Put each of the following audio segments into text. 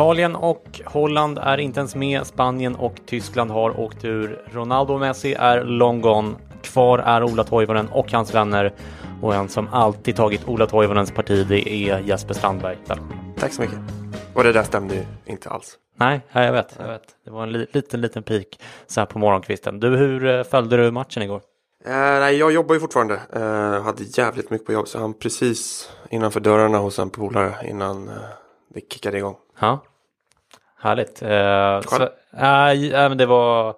Italien och Holland är inte ens med. Spanien och Tyskland har åkt ur. Ronaldo och Messi är long gone. Kvar är Ola Toivonen och hans vänner. Och en som alltid tagit Ola Toivonens parti, det är Jesper Strandberg. Välkommen. Tack så mycket. Och det där stämde ju inte alls. Nej, jag vet, jag vet. Det var en li liten, liten pik så här på morgonkvisten. Du, hur eh, följde du matchen igår? Eh, nej, jag jobbar ju fortfarande. Eh, hade jävligt mycket på jobb, så han precis innanför dörrarna hos en polare innan eh, det kickade igång. Ja, härligt. Eh, så, äh, men det var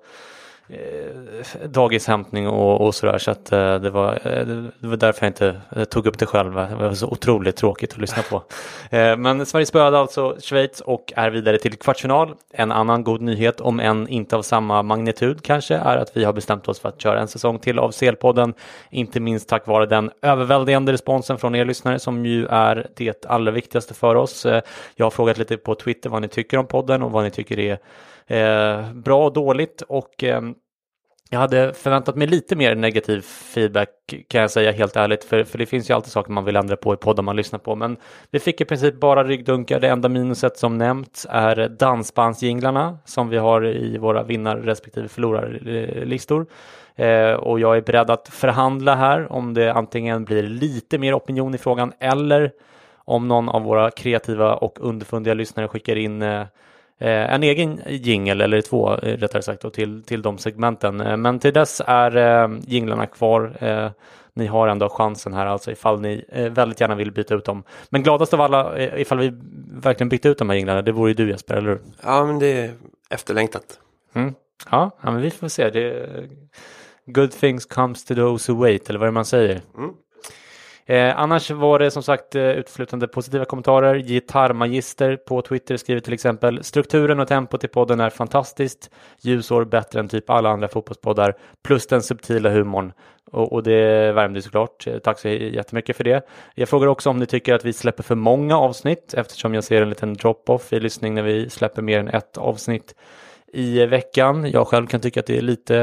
eh, dagishämtning och, och sådär så att eh, det, var, eh, det var därför jag inte eh, tog upp det själv. Det var så otroligt tråkigt att lyssna på. Eh, men Sverige spöade alltså Schweiz och är vidare till kvartsfinal. En annan god nyhet, om än inte av samma magnitud kanske, är att vi har bestämt oss för att köra en säsong till av CL-podden. Inte minst tack vare den överväldigande responsen från er lyssnare som ju är det allra viktigaste för oss. Jag har frågat lite på Twitter vad ni tycker om podden och vad ni tycker är eh, bra och dåligt och eh, jag hade förväntat mig lite mer negativ feedback kan jag säga helt ärligt, för, för det finns ju alltid saker man vill ändra på i poddar man lyssnar på, men vi fick i princip bara ryggdunkar. Det enda minuset som nämnts är dansbandsjinglarna som vi har i våra vinnar respektive förlorarlistor. Eh, och jag är beredd att förhandla här om det antingen blir lite mer opinion i frågan eller om någon av våra kreativa och underfundiga lyssnare skickar in eh, en egen jingel, eller två eh, rättare sagt, då, till, till de segmenten. Eh, men till dess är jinglarna kvar. Ni har ändå chansen här alltså ifall ni väldigt gärna vill byta ut dem. Men gladast av alla ifall vi verkligen bytte ut de här jinglarna, det vore ju du Jesper, eller hur? Ja, men det är efterlängtat. Mm. Ja, ja, men vi får se. Det good things comes to those who wait, eller vad är det man säger? Mm. Eh, annars var det som sagt eh, positiva kommentarer. Gitarrmagister på Twitter skriver till exempel strukturen och tempot i podden är fantastiskt. Ljusår bättre än typ alla andra fotbollspoddar plus den subtila humorn. Och, och det värmde såklart. Eh, tack så jättemycket för det. Jag frågar också om ni tycker att vi släpper för många avsnitt eftersom jag ser en liten drop-off i lyssning när vi släpper mer än ett avsnitt i veckan. Jag själv kan tycka att det är lite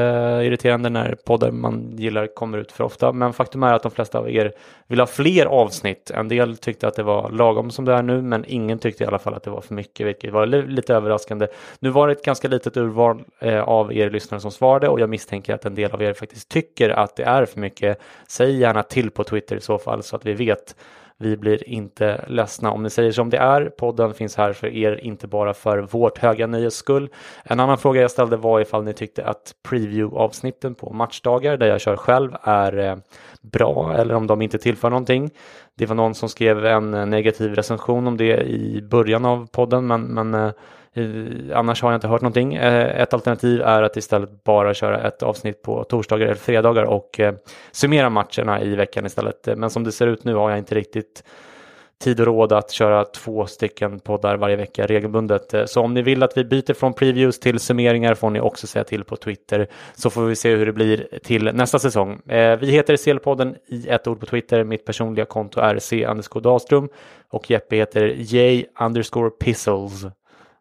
irriterande när poddar man gillar kommer ut för ofta. Men faktum är att de flesta av er vill ha fler avsnitt. En del tyckte att det var lagom som det är nu, men ingen tyckte i alla fall att det var för mycket, vilket var lite överraskande. Nu var det ett ganska litet urval eh, av er lyssnare som svarade och jag misstänker att en del av er faktiskt tycker att det är för mycket. Säg gärna till på Twitter i så fall så att vi vet vi blir inte ledsna om ni säger som det är. Podden finns här för er, inte bara för vårt höga nöjes skull. En annan fråga jag ställde var ifall ni tyckte att preview-avsnitten på matchdagar där jag kör själv är eh, bra eller om de inte tillför någonting. Det var någon som skrev en negativ recension om det i början av podden, men, men eh, Eh, annars har jag inte hört någonting. Eh, ett alternativ är att istället bara köra ett avsnitt på torsdagar eller fredagar och eh, summera matcherna i veckan istället. Men som det ser ut nu har jag inte riktigt tid och råd att köra två stycken poddar varje vecka regelbundet. Så om ni vill att vi byter från previews till summeringar får ni också säga till på Twitter så får vi se hur det blir till nästa säsong. Vi heter CL-podden i ett ord på Twitter. Mitt personliga konto är C. Dahlström och Jeppe heter J. underscore Pizzles.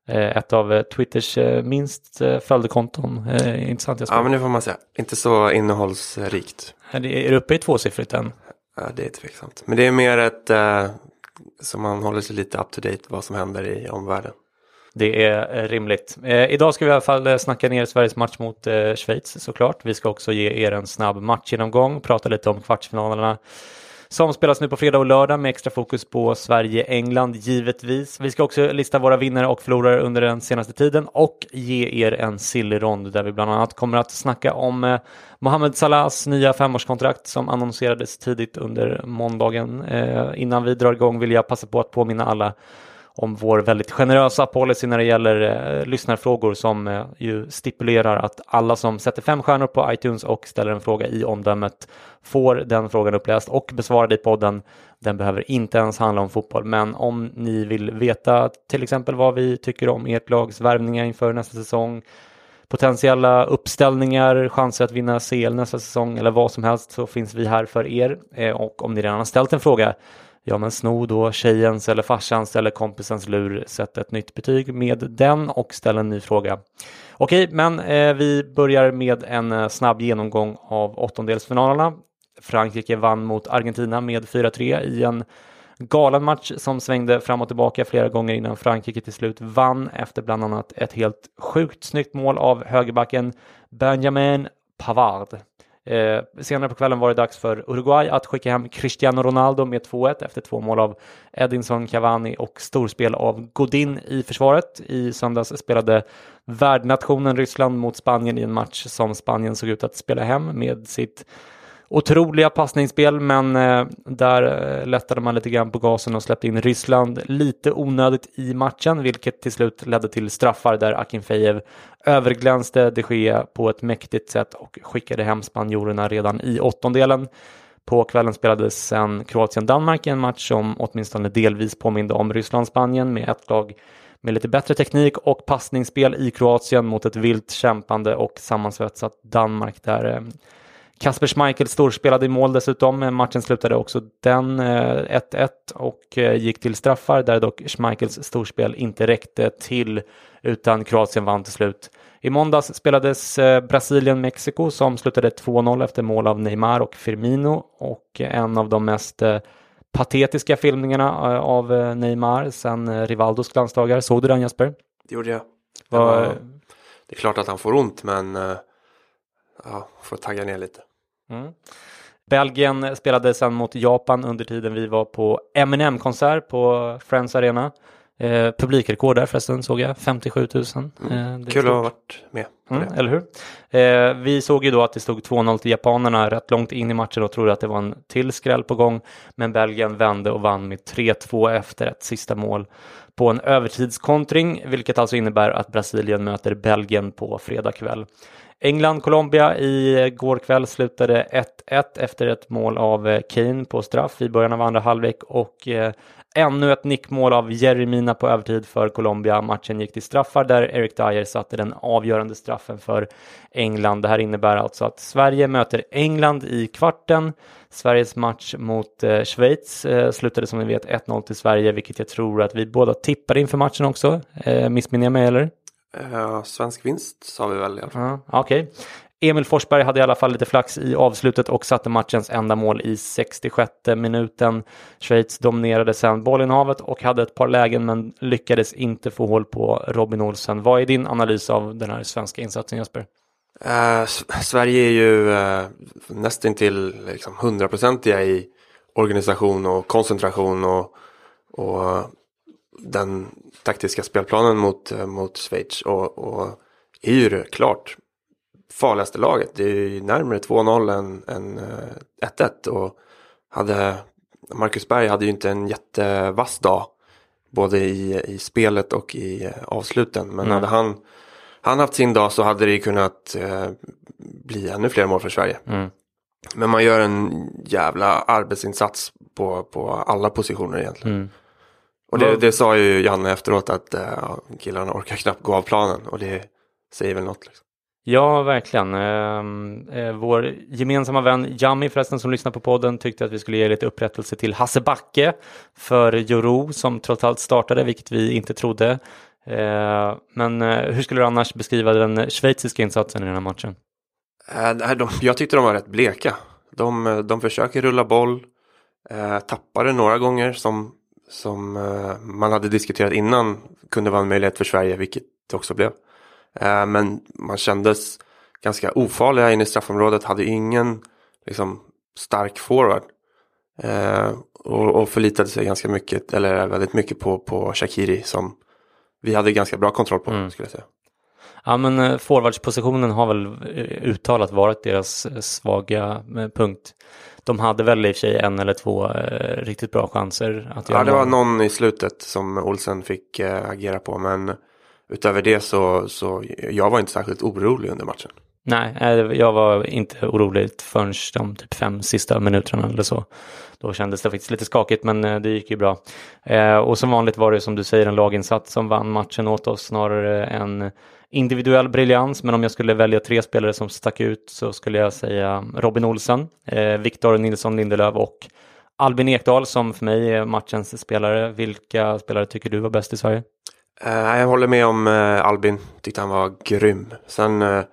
Eh, ett av eh, Twitters eh, minst följda konton. Intressant. Jag Ja, men det får man säga. Inte så innehållsrikt. är, det, uppe i tvåsiffrigt än? Ja, det är tveksamt. Men det är mer ett, så man håller sig lite up to date vad som händer i omvärlden. Det är rimligt. Eh, idag ska vi i alla fall snacka ner Sveriges match mot eh, Schweiz såklart. Vi ska också ge er en snabb matchgenomgång, prata lite om kvartsfinalerna som spelas nu på fredag och lördag med extra fokus på Sverige-England givetvis. Vi ska också lista våra vinnare och förlorare under den senaste tiden och ge er en sillrond där vi bland annat kommer att snacka om eh, Mohamed Salahs nya femårskontrakt som annonserades tidigt under måndagen. Eh, innan vi drar igång vill jag passa på att påminna alla om vår väldigt generösa policy när det gäller eh, lyssnarfrågor som eh, ju stipulerar att alla som sätter fem stjärnor på iTunes och ställer en fråga i omdömet får den frågan uppläst och besvarad i podden. Den behöver inte ens handla om fotboll, men om ni vill veta till exempel vad vi tycker om ert lags värvningar inför nästa säsong, potentiella uppställningar, chanser att vinna CL nästa säsong eller vad som helst så finns vi här för er. Eh, Och om ni redan har ställt en fråga Ja, men sno då tjejens eller farsans eller kompisens lur, sätt ett nytt betyg med den och ställ en ny fråga. Okej, men eh, vi börjar med en eh, snabb genomgång av åttondelsfinalerna. Frankrike vann mot Argentina med 4-3 i en galen match som svängde fram och tillbaka flera gånger innan Frankrike till slut vann efter bland annat ett helt sjukt snyggt mål av högerbacken Benjamin Pavard. Eh, senare på kvällen var det dags för Uruguay att skicka hem Cristiano Ronaldo med 2-1 efter två mål av Edinson Cavani och storspel av Godin i försvaret. I söndags spelade värdnationen Ryssland mot Spanien i en match som Spanien såg ut att spela hem med sitt otroliga passningsspel, men eh, där eh, lättade man lite grann på gasen och släppte in Ryssland lite onödigt i matchen, vilket till slut ledde till straffar där Akinfejev överglänste de Gea på ett mäktigt sätt och skickade hem spanjorerna redan i åttondelen. På kvällen spelades sen Kroatien-Danmark en match som åtminstone delvis påminde om Ryssland-Spanien med ett lag med lite bättre teknik och passningsspel i Kroatien mot ett vilt kämpande och sammansvetsat Danmark där eh, Kasper Schmeichel storspelade i mål dessutom. Matchen slutade också den eh, 1-1 och eh, gick till straffar där dock Schmeichels storspel inte räckte till utan Kroatien vann till slut. I måndags spelades eh, Brasilien-Mexiko som slutade 2-0 efter mål av Neymar och Firmino och en av de mest eh, patetiska filmningarna eh, av eh, Neymar eh, Rivaldos glansdagar. Såg du den Jesper? Det gjorde jag. Det, var, det är klart att han får ont, men eh, ja, får tagga ner lite. Mm. Belgien spelade sen mot Japan under tiden vi var på Eminem-konsert på Friends Arena. Eh, publikrekord där förresten såg jag, 57 000. Eh, det är Kul att ha varit med Mm, eller hur? Eh, vi såg ju då att det stod 2-0 till japanerna rätt långt in i matchen och trodde att det var en till skräll på gång. Men Belgien vände och vann med 3-2 efter ett sista mål på en övertidskontring, vilket alltså innebär att Brasilien möter Belgien på fredag kväll. England-Colombia i eh, går kväll slutade 1-1 efter ett mål av eh, Kane på straff i början av andra halvlek och eh, ännu ett nickmål av Jeremina på övertid för Colombia. Matchen gick till straffar där Eric Dyer satte den avgörande straffen för England. Det här innebär alltså att Sverige möter England i kvarten. Sveriges match mot eh, Schweiz eh, slutade som ni vet 1-0 till Sverige, vilket jag tror att vi båda tippade inför matchen också. Eh, missminner jag mig eller? Eh, svensk vinst sa vi väl i alla fall. Ja, Okej. Emil Forsberg hade i alla fall lite flax i avslutet och satte matchens enda mål i 66 minuten. Schweiz dominerade sen bollinnehavet och hade ett par lägen men lyckades inte få hål på Robin Olsen. Vad är din analys av den här svenska insatsen Jesper? S- Sverige är ju eh, nästintill liksom, hundraprocentiga i organisation och koncentration och, och den taktiska spelplanen mot, eh, mot Schweiz och, och är ju det klart farligaste laget. Det är ju närmare 2-0 än, än eh, 1-1 och hade Marcus Berg hade ju inte en jättevass dag både i, i spelet och i eh, avsluten men Nej. hade han han haft sin dag så hade det ju kunnat eh, bli ännu fler mål för Sverige. Mm. Men man gör en jävla arbetsinsats på, på alla positioner egentligen. Mm. Och det, det sa ju Janne efteråt att eh, ja, killarna orkar knappt gå av planen och det säger väl något. Liksom. Ja, verkligen. Ehm, eh, vår gemensamma vän Jami förresten som lyssnar på podden tyckte att vi skulle ge lite upprättelse till Hasse Backe för Joro som trots allt startade, vilket vi inte trodde. Eh, men eh, hur skulle du annars beskriva den schweiziska insatsen i den här matchen? Eh, de, jag tyckte de var rätt bleka. De, de försöker rulla boll, eh, tappade några gånger som, som eh, man hade diskuterat innan kunde vara en möjlighet för Sverige, vilket det också blev. Eh, men man kändes ganska ofarliga inne i straffområdet, hade ingen liksom, stark forward. Eh, och, och förlitade sig ganska mycket, eller väldigt mycket på, på Shakiri som vi hade ganska bra kontroll på, mm. skulle jag säga. Ja men eh, forwardspositionen har väl eh, uttalat varit deras eh, svaga punkt. De hade väl i och för sig en eller två eh, riktigt bra chanser att göra Ja det var någon i slutet som Olsen fick eh, agera på men utöver det så, så jag var inte särskilt orolig under matchen. Nej, jag var inte orolig förrän de typ fem sista minuterna eller så. Då kändes det faktiskt lite skakigt men det gick ju bra. och som vanligt var det som du säger en laginsats som vann matchen åt oss snarare än individuell briljans, men om jag skulle välja tre spelare som stack ut så skulle jag säga Robin Olsen, eh, Viktor Nilsson Lindelöf och Albin Ekdal som för mig är matchens spelare. Vilka spelare tycker du var bäst i Sverige? Uh, jag håller med om uh, Albin, tyckte han var grym. Sen, uh,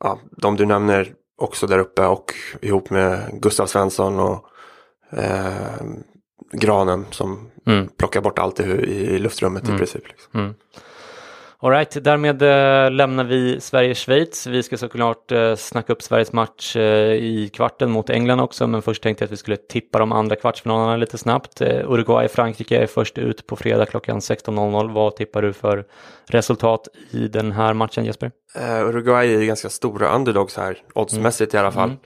ja, de du nämner också där uppe och ihop med Gustav Svensson och Granen som mm. plockar bort allt i, i luftrummet mm. i princip. Liksom. Mm. Alright, därmed äh, lämnar vi Sverige-Schweiz. Vi ska såklart äh, snacka upp Sveriges match äh, i kvarten mot England också, men först tänkte jag att vi skulle tippa de andra kvartsfinalerna lite snabbt. Uruguay-Frankrike är först ut på fredag klockan 16.00. Vad tippar du för resultat i den här matchen Jesper? Uruguay är ju ganska stora underdogs här, oddsmässigt mm. i alla fall.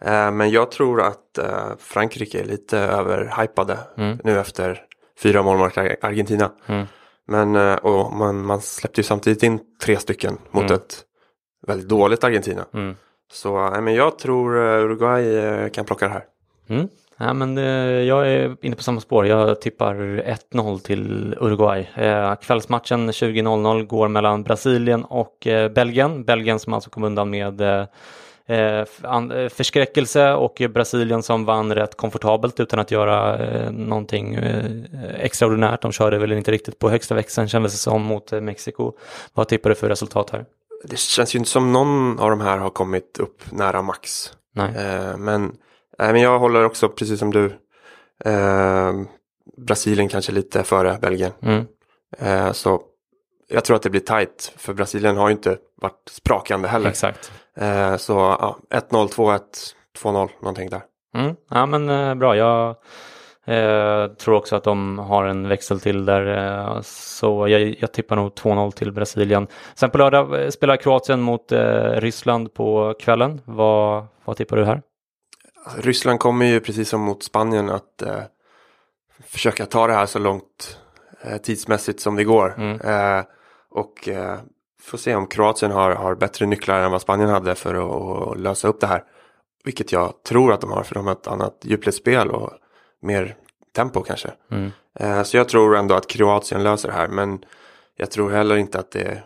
Mm. men jag tror att Frankrike är lite överhypade mm. nu efter fyra mål mot Argentina. Mm. Men eh, och man, man släppte ju samtidigt in tre stycken mot mm. ett väldigt dåligt Argentina. Mm. Så äh, men jag tror eh, Uruguay kan plocka det här. Mm. Ja, men, jag är inne på samma spår. Jag tippar 1-0 till Uruguay. kvällsmatchen 20.00 går mellan Brasilien och Belgien. Belgien som alltså kom undan med Eh, eh, förskräckelse och Brasilien som vann rätt komfortabelt utan att göra eh, någonting extraordinärt. De körde väl inte riktigt på högsta växeln kändes det som mot Mexiko. Vad tippar du för resultat här? Det känns ju inte som någon av de här har kommit upp nära max. Nej. men, men jag håller också precis som du. Brasilien kanske lite före Belgien. Mm. så jag tror att det blir tajt för Brasilien har ju inte varit sprakande heller. Exakt. Eh, så ja, 1-0, 2-1, 2-0 någonting där. Mm, ja men eh, bra, jag eh, tror också att de har en växel till där. Eh, så jag, jag tippar nog 2-0 till Brasilien. Sen på lördag eh, spelar Kroatien mot eh, Ryssland på kvällen. Vad, vad tippar du här? Alltså, Ryssland kommer ju precis som mot Spanien att försöka ta det här så långt tidsmässigt som det går. Mm. och får se om Kroatien har, har bättre nycklar än vad Spanien hade för att, att lösa upp det här. Vilket jag tror att de har för de har ett annat djupledsspel och mer tempo kanske. Mm. Eh, så jag tror ändå att Kroatien löser det här men jag tror heller inte att det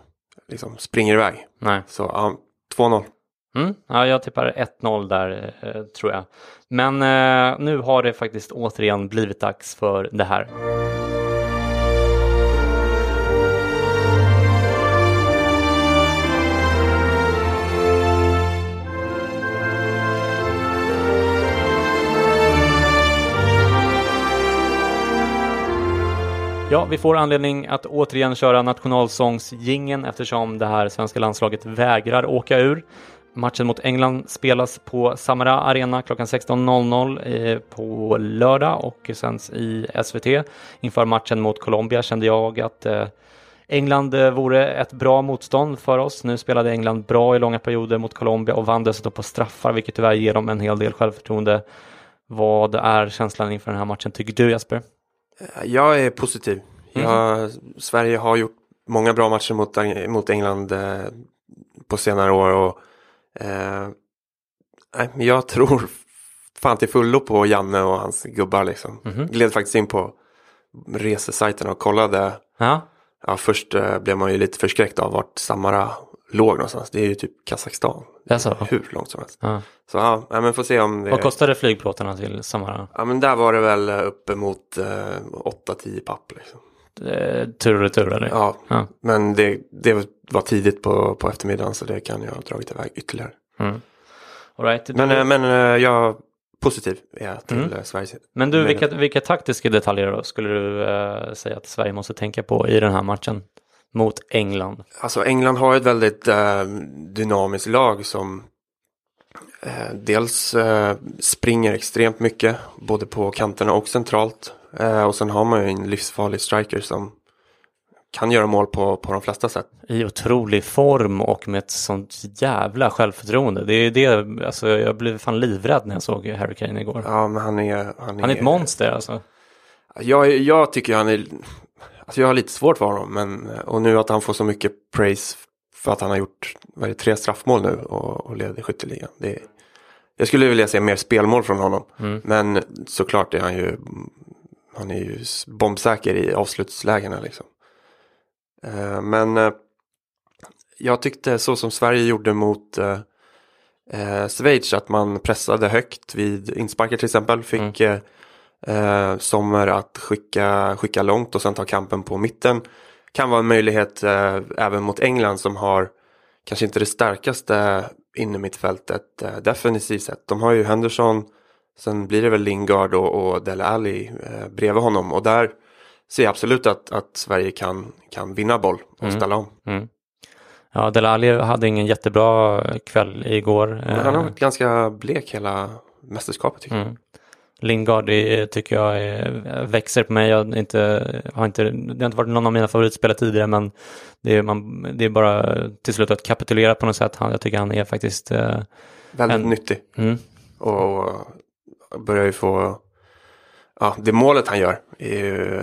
liksom springer iväg. Nej. Så ja, 2-0. Mm, ja, jag tippar 1-0 där eh, tror jag. Men eh, nu har det faktiskt återigen blivit dags för det här. Ja, vi får anledning att återigen köra nationalsångsgingen eftersom det här svenska landslaget vägrar åka ur. Matchen mot England spelas på Samara Arena klockan 16.00 eh, på lördag och sänds i SVT. Inför matchen mot Colombia kände jag att eh, England eh, vore ett bra motstånd för oss. Nu spelade England bra i långa perioder mot Colombia och vann dessutom på straffar, vilket tyvärr ger dem en hel del självförtroende. Vad är känslan inför den här matchen tycker du Jesper? Jag är positiv. Jag, mm. Sverige har gjort många bra matcher mot, mot England eh, på senare år. Och, eh, jag tror fan till fullo på Janne och hans gubbar liksom. Mm. Gled faktiskt in på resesajten och kollade. Ja. Ja, först eh, blev man ju lite förskräckt av vart Samara låg någonstans. Det är ju typ Kazakstan. Alltså. Hur långt som helst. Ja. Så ja, men får se om det... Vad kostade flygplåtarna till Samara? Ja men där var det väl uppemot eh, 8-10 papp liksom. eh, tur och retur eller? Ja, Ja. men det, det var tidigt på, på eftermiddagen så det kan jag ha dragit iväg ytterligare. Mm. All right. Men, eh, men eh, jag positiv är jag till Mm. Sveriges Men du, vilka, vilka taktiska detaljer skulle du eh, säga att Sverige måste tänka på i den här matchen mot England? Alltså England har ett väldigt eh, dynamiskt lag som eh, dels eh, springer extremt mycket både på kanterna och centralt. Eh, och sen har man ju en livsfarlig striker som kan göra mål på, på de flesta sätt. I otrolig form och med ett sånt jävla självförtroende. Det är det, alltså jag blev fan livrädd när jag såg Harry Kane igår. Ja, men han är... Han är, Han är ett monster alltså. Jag, jag tycker han är... Alltså jag har lite svårt för honom. Men, och nu att han får så mycket praise för att han har gjort vad det, tre straffmål nu och, och leder skytteligan. Det, jag skulle vilja se mer spelmål från honom. Mm. Men såklart är han ju... Han är ju bombsäker i avslutslägena liksom. Eh, men eh, jag tyckte så som Sverige gjorde mot eh, eh, Schweiz att man pressade högt vid insparkar till exempel. Fick eh, eh, Sommer att skicka, skicka långt och sen ta kampen på mitten. Kan vara en möjlighet eh, även mot England som har kanske inte det starkaste innermittfältet eh, defensivt sett. De har ju Henderson, sen blir det väl Lingard och, och Dele Alli eh, bredvid honom och där ser jag absolut att, att Sverige kan, kan vinna boll och Mm. ställa om. Mm. Ja, Alli hade ingen jättebra kväll igår. Men han har varit ganska blek hela mästerskapet tycker jag. Mm. Lingard är, tycker jag är, växer på mig. Jag inte, har inte, det har inte varit någon av mina favoritspelare tidigare men det är, man, det är bara till slut att kapitulera på något sätt. Han, jag tycker han är faktiskt... Eh, Väldigt En- nyttig. mm, Och, och börjar ju få, ja det målet han gör är ju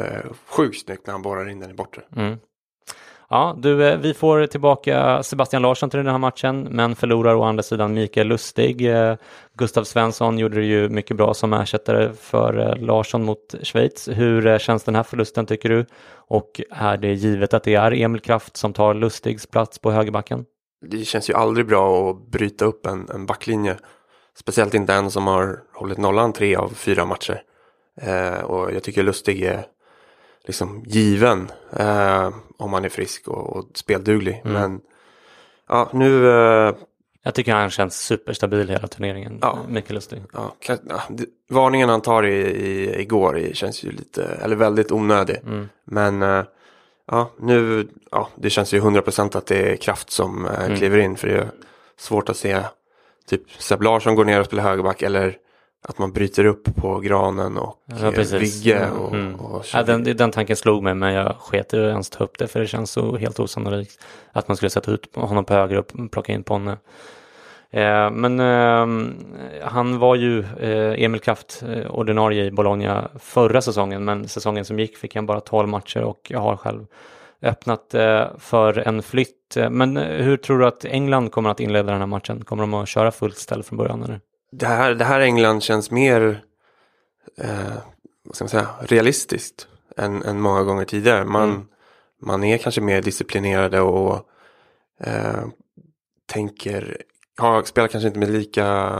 sjukt snyggt när han borrar in den i bortre. mm. Ja, du, eh, vi får tillbaka Sebastian Larsson till den här matchen, men förlorar å andra sidan Mikael Lustig. Eh, Gustav Svensson gjorde det ju mycket bra som ersättare för eh, Larsson mot Schweiz. Hur känns den här förlusten tycker du? Och är det givet att det är Emil Kraft som tar Lustigs plats på högerbacken? Det känns ju aldrig bra att bryta upp en, en backlinje. Speciellt inte en som har hållit nollan tre av fyra matcher. Eh, och jag tycker Lustig är liksom given eh, om han är frisk och, och spelduglig. Mm. Men ja, nu eh, Jag tycker han känns superstabil hela turneringen, Ja. Mikael Lustig. Ja, ja, varningen han tar i, i, igår i, känns ju lite, eller väldigt onödig. Mm. Men eh, ja, nu, ja, det känns ju 100% att det är kraft som eh, Mm. kliver in. För det är svårt att se typ Seb Larsson går ner och spelar högerback. Eller att man bryter upp på Granen och Ja, eh, precis. Vigge. Och, Mm. och Ja, den, den tanken slog mig men jag sket i att ens ta upp det för det känns så helt osannolikt att man skulle sätta ut honom på höger och plocka in Ponne. Eh, men eh, han var ju eh, Emil Kraft eh, ordinarie i Bologna förra säsongen men säsongen som gick fick han bara 12 matcher och jag har själv öppnat eh, för en flytt. Eh, Men eh, hur tror du att England kommer att inleda den här matchen? Kommer de att köra fullt ställ från början? Eller? Det, här, det här England känns mer eh, vad ska man säga, realistiskt än, än många gånger tidigare. Man, Mm. man är kanske mer disciplinerade och eh, tänker, ja, spelar kanske inte med lika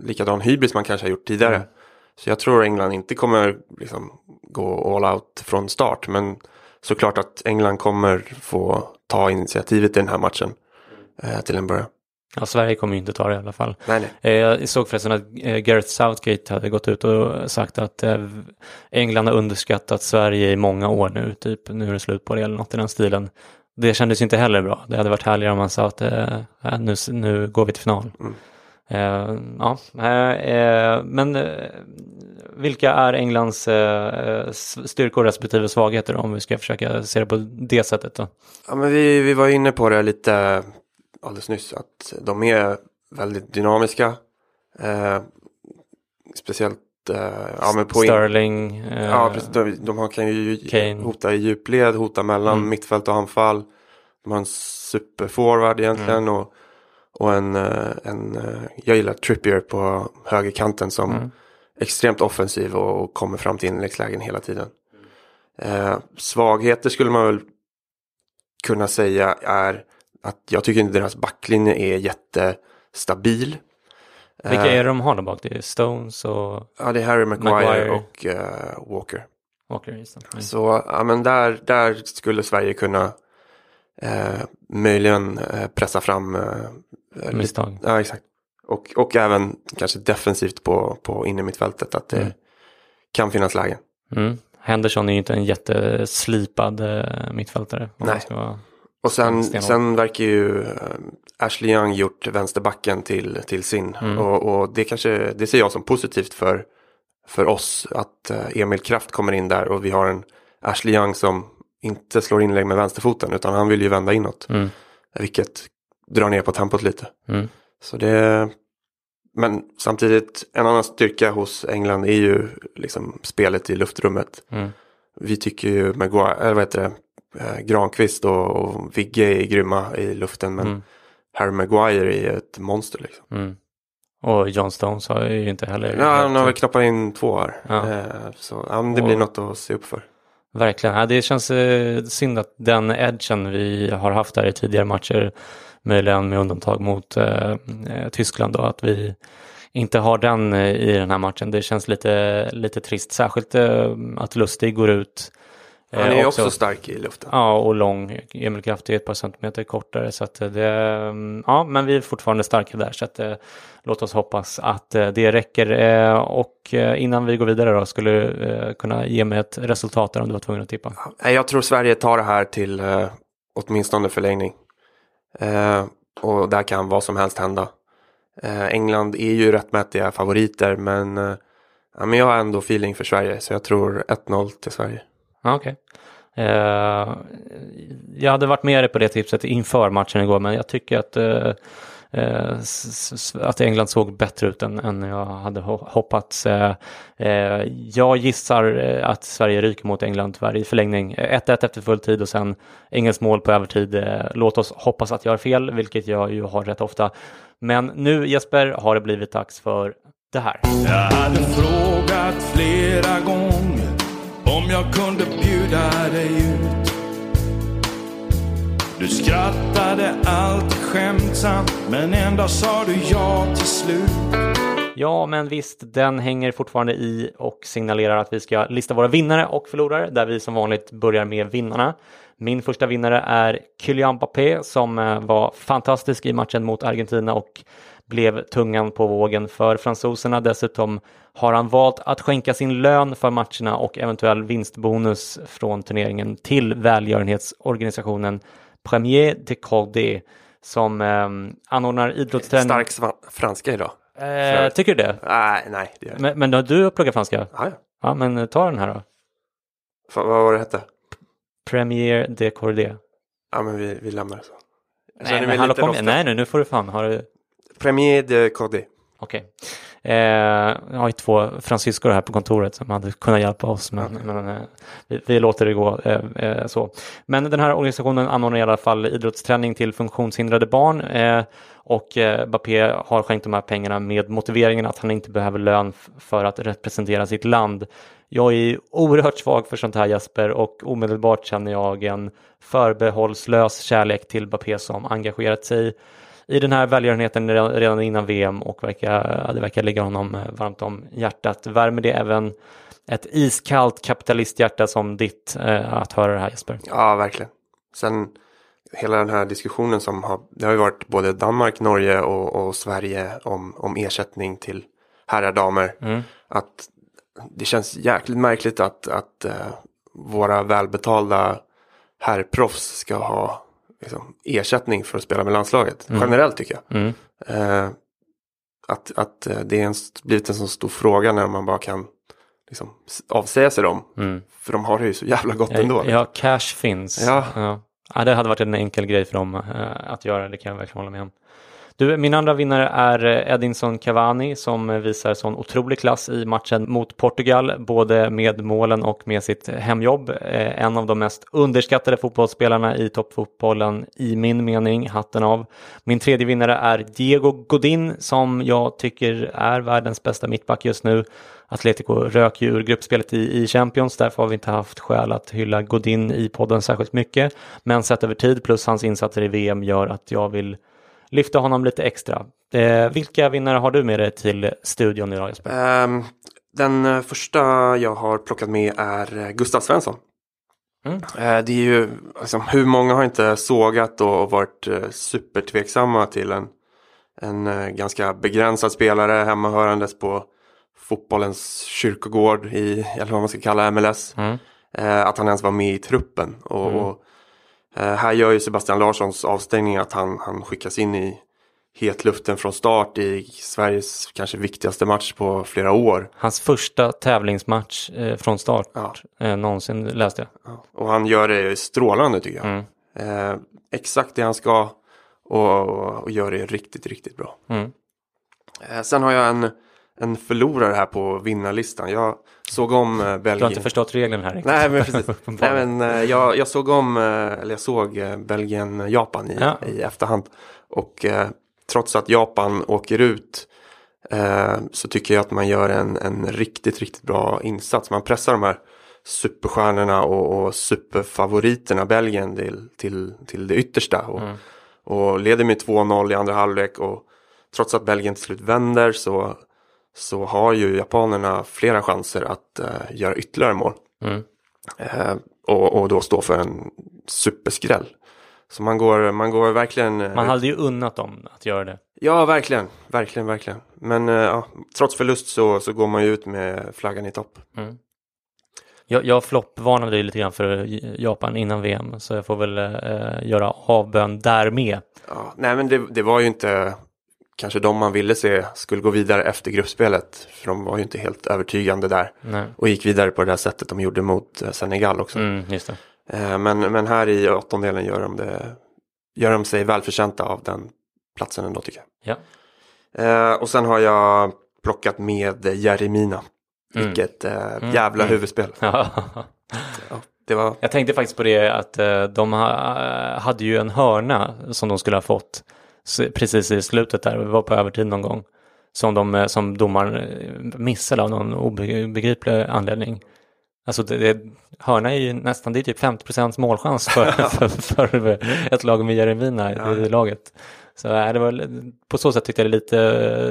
likadan hybris man kanske har gjort tidigare. Mm. Så jag tror England inte kommer liksom, gå all out från start. Men såklart att England kommer få ta initiativet i den här matchen eh, till en början. Ja, Sverige kommer ju inte ta det i alla fall. Nej, nej. Eh, Jag såg förresten att eh, Gareth Southgate hade gått ut och sagt att eh, England har underskattat Sverige i många år nu, typ nu är det slut på det eller något i den stilen. Det kändes inte heller bra. Det hade varit härligare om man sa att äh, nu, nu går vi till final. Mm. Eh, ja, eh, men eh, vilka är Englands styrkor respektive svagheter om vi ska försöka se det på det sättet då? Ja, men vi, vi var inne på det lite alldeles nyss. Att de är väldigt dynamiska. Eh, speciellt eh, ja, men på in- Sterling, eh, Ja, precis. De, de har, kan ju Kane. hota i djupled, hota mellan Mm. mittfält och anfall. De har en superforward egentligen. Mm. Och, och en, eh, en, eh, jag gillar Trippier på högerkanten som Mm. extremt offensiv och, och kommer fram till inläggslägen hela tiden. Eh, svagheter skulle man väl kunna säga är att jag tycker inte deras backlinje är jättestabil. vilka Eh, är det de har där bak? Det är Stones och Ja, det är Harry Maguire, Maguire. och eh, Walker. Walker Easton. Mm. Så ja, men där, där skulle Sverige kunna eh, möjligen eh, pressa fram eh, lite- Misstag. Ja, exakt. Och, och även kanske defensivt på, på innermittfältet att det Mm. kan finnas lägen. Mm. Henderson är ju inte en jätteslipad eh, mittfältare. Nej. Och sen, sen verkar ju eh, Ashley Young gjort vänsterbacken till, till sin. Mm. Och, och det kanske, det ser jag som positivt för, för oss att eh, Emil Kraft kommer in där och vi har en Ashley Young som inte slår inlägg med vänsterfoten utan han vill ju vända inåt. Mm. Vilket drar ner på tempot lite. Mm. Så det, men samtidigt en annan styrka hos England är ju liksom spelet i luftrummet. Mm. Vi tycker ju Maguire, eller vad heter det, Granqvist och, Vigge är grymma i luften men Mm. Harry Maguire är ett monster liksom. Mm. Och John Stones har ju inte heller... Ja, han har väl knappat in två här. Ja. Eh, Så ja, det Och- blir något att se upp för. Verkligen. Ja, det känns eh, synd att den edgen vi har haft där i tidigare matcher, möjligen med undantag mot eh, eh, Tyskland, då, att vi inte har den eh, i den här matchen. Det känns lite, lite trist, särskilt eh, att Lustig går ut. Eh, Han är ju också stark i luften. Ja, och lång. Emil Kraft är ett par centimeter kortare. Så att det, mm, ja, men vi är fortfarande starka där. Så att, eh, låt oss hoppas att eh, det räcker. Eh, och eh, innan vi går vidare då, skulle du eh, kunna ge mig ett resultat där om du var tvungen att tippa? Jag tror Sverige tar det här till eh, åtminstone förlängning. Eh, och där kan vad som helst hända. Eh, England är ju rättmätiga favoriter men, eh, ja, men jag har ändå feeling för Sverige så jag tror 1-0 till Sverige. Okej. Eh, jag hade varit med dig på det tipset inför matchen igår, men jag tycker att, eh, eh, att England såg bättre ut än, än jag hade hoppats. Eh, eh, jag gissar eh, att Sverige ryker mot England tyvärr i förlängning. 1-1 efter full tid och sen engelskt mål på övertid. Låt oss hoppas att jag har fel, vilket jag ju har rätt ofta. Men nu Jesper har det blivit dags för det här. Jag hade frågat flera gånger jag kunde bjuda dig ut. Du skrattade alltid skämtsamt men ändå sa du ja till slut. Ja, men visst, den hänger fortfarande i och signalerar att vi ska lista våra vinnare och förlorare, där vi som vanligt börjar med vinnarna. Min första vinnare är Kylian Mbappé som eh, var fantastisk i matchen mot Argentina och blev tungan på vågen för fransoserna. Dessutom har han valt att skänka sin lön för matcherna och eventuell vinstbonus från turneringen till välgörenhetsorganisationen Premier de Cordé som eh, anordnar idrottsträning. Stark franska idag. Eh, tycker du det? Nej, nej. Det gör jag inte. Men, men har du pluggat franska? Ah, ja. Ja, men ta den här då. Fan, vad var det hette? Premier de Cordé. Ja, men vi, vi lämnar det så. Nej, men hallå, kom igen. Nej, nu, nu får du fan. Har du... Premier de Codé. Okej. Eh, jag har ju två fransyskor här på kontoret som hade kunnat hjälpa oss, men, men eh, vi, vi låter det gå eh, eh, så. Men den här organisationen anordnar i alla fall idrottsträning till funktionshindrade barn eh, och eh, Bappé har skänkt de här pengarna med motiveringen att han inte behöver lön för att representera sitt land. Jag är oerhört svag för sånt här Jesper och omedelbart känner jag en förbehållslös kärlek till Bappé som engagerat sig i den här välgörenheten redan innan VM och verkar, det verkar ligga honom eh, varmt om hjärtat. Värmer det även ett iskallt kapitalisthjärta som ditt eh, att höra det här Jesper? Ja, verkligen. Sen hela den här diskussionen som har, det har ju varit både Danmark, Norge och, och Sverige om, om ersättning till herrar, damer. Mm. Att det känns jäkligt märkligt att, att eh, våra välbetalda herrproffs ska ha liksom, ersättning för att spela med landslaget. Generellt tycker jag. Mm. Eh, att att eh, det är en, blivit en så stor fråga när man bara kan liksom, avsäga sig dem. Mm. För de har det ju så jävla gott ändå. Ja, cash finns. Ja. Ja. Ja, det hade varit en enkel grej för dem eh, att göra, det kan jag verkligen hålla med om. Du, min andra vinnare är eh, Edinson Cavani som eh, visar sån otrolig klass i matchen mot Portugal, både med målen och med sitt hemjobb. Eh, en av de mest underskattade fotbollsspelarna i toppfotbollen i min mening, hatten av. Min tredje vinnare är Diego Godin som jag tycker är världens bästa mittback just nu. Atletico rök ju ur gruppspelet i, i Champions, därför har vi inte haft skäl att hylla Godin i podden särskilt mycket. Men sett över tid plus hans insatser i VM gör att jag vill lyfta honom lite extra. Eh, vilka vinnare har du med dig till studion idag Jesper? Ehm, den eh, första jag har plockat med är eh, Gustav Svensson. Mm. Eh, det är ju, liksom, hur många har inte sågat och varit eh, supertveksamma till en, en eh, ganska begränsad spelare hemmahörandes på fotbollens kyrkogård i, eller vad man ska kalla MLS. Mm. Att han ens var med i truppen. Och, Mm. och här gör ju Sebastian Larssons avstängning att han, han skickas in i hetluften från start i Sveriges kanske viktigaste match på flera år. Hans första tävlingsmatch eh, från start Ja. eh, någonsin läste jag. Och han gör det strålande tycker jag. Mm. Eh, exakt det han ska och, och, och gör det riktigt, riktigt bra. Mm. Eh, sen har jag en, en förlorare här på vinnarlistan. Jag såg om eh, Du har Belgien. inte förstått regeln här riktigt. Nej, men precis. Nej, men, eh, jag, jag såg om, eh, eller jag såg eh, Belgien-Japan i, Ja. i efterhand. Och eh, trots att Japan åker ut eh, så tycker jag att man gör en, en riktigt, riktigt bra insats. Man pressar de här superstjärnorna och, och superfavoriterna Belgien till, till, till det yttersta. Och, Mm. och leder med 2-0 i andra halvlek. Och trots att Belgien till slut vänder så, så har ju japanerna flera chanser att eh, göra ytterligare mål. Mm. Eh, och, och då stå för en superskräll. Så man går, man går verkligen... eh, Man hade ju unnat dem att göra det. Ja, verkligen. Verkligen, verkligen. Men eh, ja, trots förlust så, så går man ju ut med flaggan i topp. Jag, jag floppvarnade ju lite grann för Japan innan VM, så jag får väl eh, göra avbön där med. Ja, nej, men det, det var ju inte kanske de man ville se skulle gå vidare efter gruppspelet. För de var ju inte helt övertygande där. Nej. Och gick vidare på det där sättet de gjorde mot eh, Senegal också. Mm. Eh, men, men här i åttondelen gör de, det, gör de sig välförtjänta av den platsen ändå tycker jag. Ja. Eh, och sen har jag plockat med Jeremina. Mm. Vilket eh, jävla mm. huvudspel. Ja, det var, Jag tänkte faktiskt på det att de ha, hade ju en hörna som de skulle ha fått precis i slutet där, det var på övertid någon gång. Som, de, eh, som domaren eh, missade av någon obegriplig anledning. Alltså det, det, hörna är ju nästan, det är typ 50 målchans för, för, för ett lag med Jeremina Ja. i laget. Så äh, det var, på så sätt tyckte jag det är lite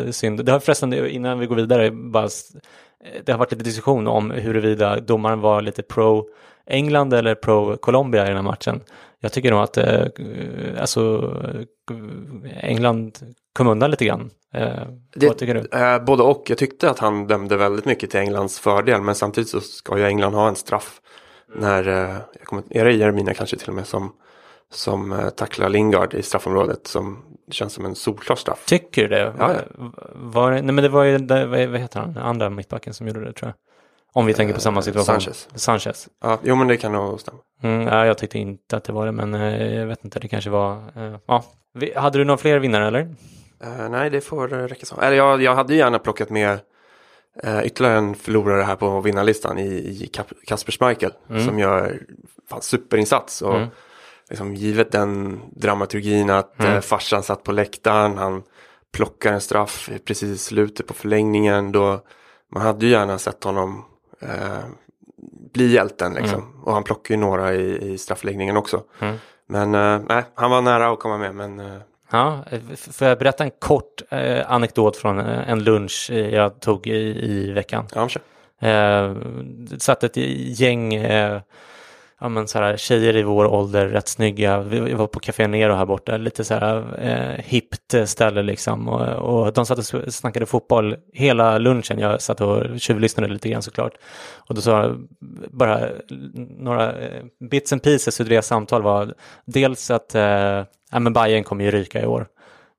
eh, synd. Det har förresten, innan vi går vidare, bara, eh, det har varit lite diskussion om huruvida domaren var lite pro England eller pro Colombia i den här matchen. Jag tycker nog att eh, alltså, England kom undan lite grann. Eh, Det- vad tycker du? eh, både och. Jag tyckte att han dömde väldigt mycket till Englands fördel. Men samtidigt så ska ju England ha en straff. När, eh, jag kommer, är det Jeremina kanske till och med som, som eh, tacklar Lingard i straffområdet. Som känns som en solklar straff. Tycker du det? Ja, Var, det- nej men det var ju, det, vad vad heter han, andra mittbacken som gjorde det tror jag. Om vi tänker på samma situation. Eh, Sanchez. Sanchez. Ja, jo men det kan nog stämma. Mm, ja, jag tyckte inte att det var det, men eh, jag vet inte, det kanske var... eh, ja. Vi, hade du några fler vinnare eller? Eh, nej, det får räcka så. Eller jag, jag hade ju gärna plockat med eh, ytterligare en förlorare här på vinnarlistan i, i Kap- Kasper Schmeichel. Som gör fan, superinsats. Och Mm. liksom, givet den dramaturgin att eh, farsan satt på läktaren. Han plockar en straff precis i slutet på förlängningen. Då, man hade ju gärna sett honom eh, bli hjälten. Liksom. Och han plockar ju några i, i straffläggningen också. Mm. Men eh, nej, han var nära att komma med. Men eh, Ja, eh, får jag berätta en kort eh, anekdot från eh, en lunch eh, jag tog i, i veckan? ja, kör. Eh, satt ett gäng eh, ja, men så här, tjejer i vår ålder, rätt snygga. Vi var på Café Nero här borta, lite så här eh, hippt ställe liksom. Och, och de satt och snackade fotboll hela lunchen. Jag satt och tjuvlyssnade lite grann såklart. Och då sa bara några eh, bits and pieces ur deras samtal var dels att eh, ja, men Bayern kommer ju ryka i år.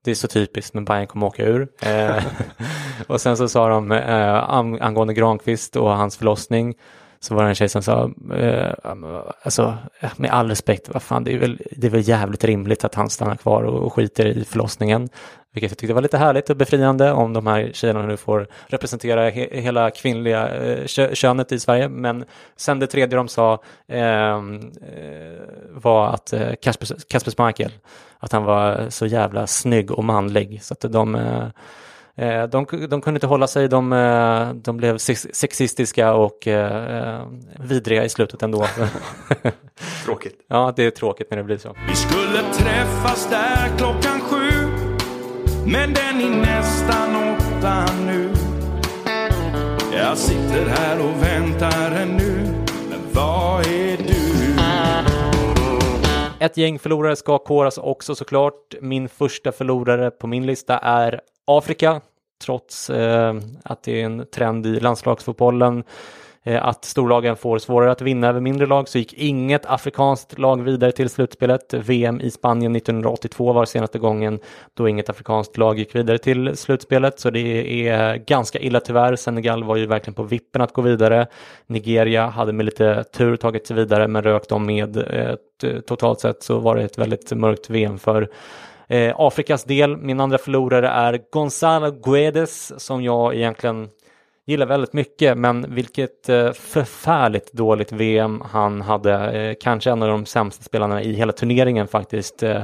Det är så typiskt, men Bayern kommer åka ur. Eh, och sen så sa de eh, angående Granqvist och hans förlossning så var det en tjej som sa, eh, alltså eh, med all respekt, vad fan, det är, väl, det är väl jävligt rimligt att han stannar kvar och, och skiter i förlossningen. Vilket jag tyckte var lite härligt och befriande om de här tjejerna nu får representera he, hela kvinnliga eh, kö, könet i Sverige. Men sen det tredje de sa ehm, eh, var att eh, Kasper, Kasper Schmeichel, att han var så jävla snygg och manlig. Så att de Eh, de, de kunde inte hålla sig, de, eh, de blev sex- sexistiska och eh, eh, vidriga i slutet ändå. Tråkigt. ja, det är tråkigt när det blir så. Vi skulle träffas där klockan sju Men den är nästan åtta nu Jag sitter här och väntar ännu Men vad är du? Ett gäng förlorare ska koras också såklart. Min första förlorare på min lista är Afrika, trots eh, att det är en trend i landslagsfotbollen eh, att storlagen får svårare att vinna över mindre lag så gick inget afrikanskt lag vidare till slutspelet. VM i Spanien 1982 var senaste gången då inget afrikanskt lag gick vidare till slutspelet så det är ganska illa tyvärr. Senegal var ju verkligen på vippen att gå vidare. Nigeria hade med lite tur tagit sig vidare men rök de med. Eh, totalt sett så var det ett väldigt mörkt VM för Eh, Afrikas del, min andra förlorare är Gonzalo Guedes som jag egentligen gillar väldigt mycket, men vilket eh, förfärligt dåligt VM han hade. Eh, kanske en av de sämsta spelarna i hela turneringen faktiskt. Eh,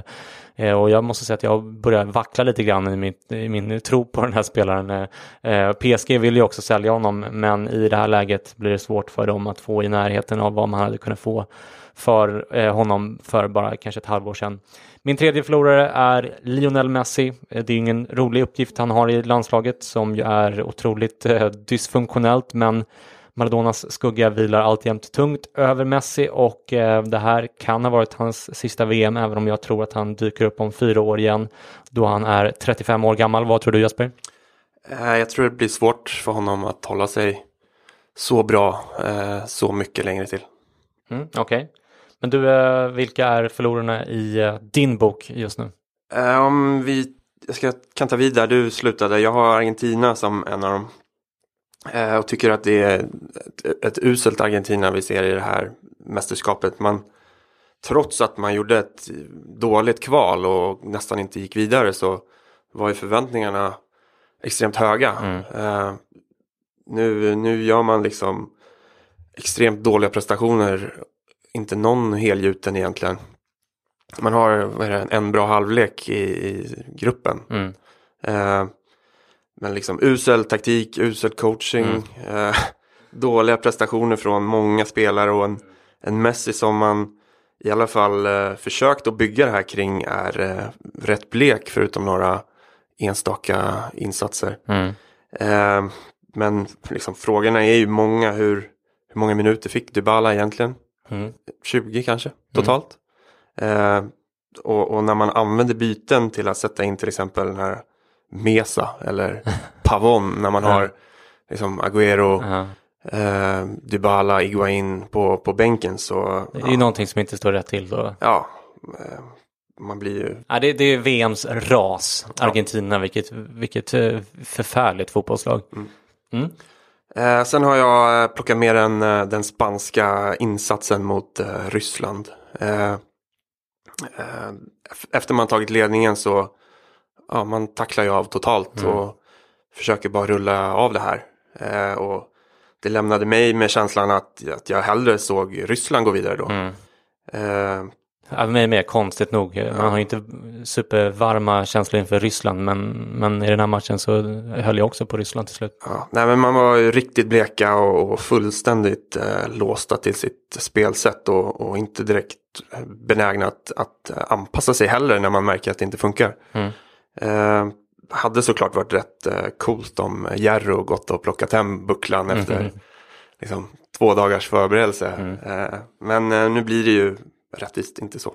eh, och jag måste säga att jag börjar vackla lite grann i, mitt, i min tro på den här spelaren. Eh, eh, PSG vill ju också sälja honom, men i det här läget blir det svårt för dem att få i närheten av vad man hade kunnat få för honom för bara kanske ett halvår sedan. Min tredje förlorare är Lionel Messi. Eh, det är ingen rolig uppgift han har i landslaget som ju är otroligt eh, dysfunktionellt men Maradonas skugga vilar alltjämt tungt över Messi och eh, det här kan ha varit hans sista VM även om jag tror att han dyker upp om fyra år igen då han är 35 år gammal. Vad tror du Jesper? Jag tror det blir svårt för honom att hålla sig så bra så mycket längre till. Mm, Okej. Okay. Men du, eh, vilka är förlorarna i eh, din bok just nu? Eh, om vi, jag ska, kan ta vid där du slutade. Jag har Argentina som en av dem. Och tycker att det är ett, ett uselt Argentina vi ser i det här mästerskapet. Man, trots att man gjorde ett dåligt kval och nästan inte gick vidare så var ju förväntningarna extremt höga. Mm. nu, nu gör man liksom extremt dåliga prestationer inte någon helgjuten egentligen. Man har det, en bra halvlek i, i gruppen. Mm. Eh, men liksom usel taktik, usel coaching, mm. eh, dåliga prestationer från många spelare och en, en Messi som man i alla fall eh, försökt att bygga det här kring är eh, rätt blek förutom några enstaka insatser. Mm. Eh, men liksom, frågorna är ju många. Hur, hur många minuter fick Dybala egentligen? Mm. 20 kanske totalt. Mm. Eh, och, och, när man använder byten till att sätta in till exempel den här Mesa eller Pavon när man har liksom Agüero, eh, Dybala, Iguain på, på bänken så. Det är ja. ju någonting som inte står rätt till då. Ja. Eh, man blir ju... Ja, det, det är VMs ras, Argentina, ja. vilket, vilket eh, förfärligt fotbollslag. Mm. Mm. Eh, sen har jag eh, plockat med den, eh, den spanska insatsen mot eh, Ryssland. Eh, eh, efter man tagit ledningen så ja, man tacklar ju av totalt mm. och försöker bara rulla av det här. och det lämnade mig med känslan att, att jag hellre såg Ryssland gå vidare då. Mm. Ja, mig mer konstigt nog. Man har inte supervarma känslor inför Ryssland men, men i den här matchen så höll jag också på Ryssland till slut. Ja, nej, men man var ju riktigt bleka och, och fullständigt eh, låsta till sitt spelsätt och, och inte direkt benägna att, att, anpassa sig heller när man märker att det inte funkar. Mm. Eh, hade såklart varit rätt eh, coolt om Jerro gått och plockat hem bucklan efter mm. liksom, två dagars förberedelse. Mm. Eh, men eh, nu blir det ju rättvist inte så.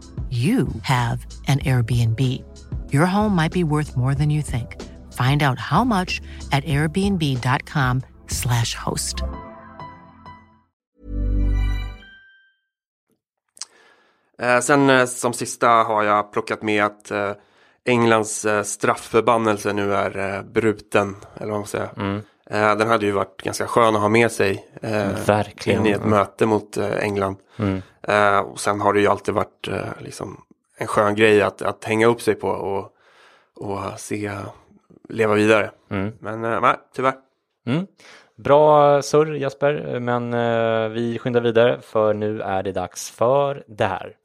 you have an Airbnb. Your home might be worth more than you think. Find out how much at airbnb.com/slash host. Eh, sen eh, som sista har jag plockat med att eh, Englands eh, straffförbannelse nu är eh, bruten. Eller vad man säger. Eh, den hade ju varit ganska skön att ha med sig. Eh, Verkligen. In i ett möte mot eh, England. Mm. Eh, och sen har det ju alltid varit eh, liksom en skön grej att, att hänga upp sig på och, och se leva vidare. Mm. Men eh, nej, tyvärr. Mm. Bra surr Jesper, men eh, vi skyndar vidare för nu är det dags för det här.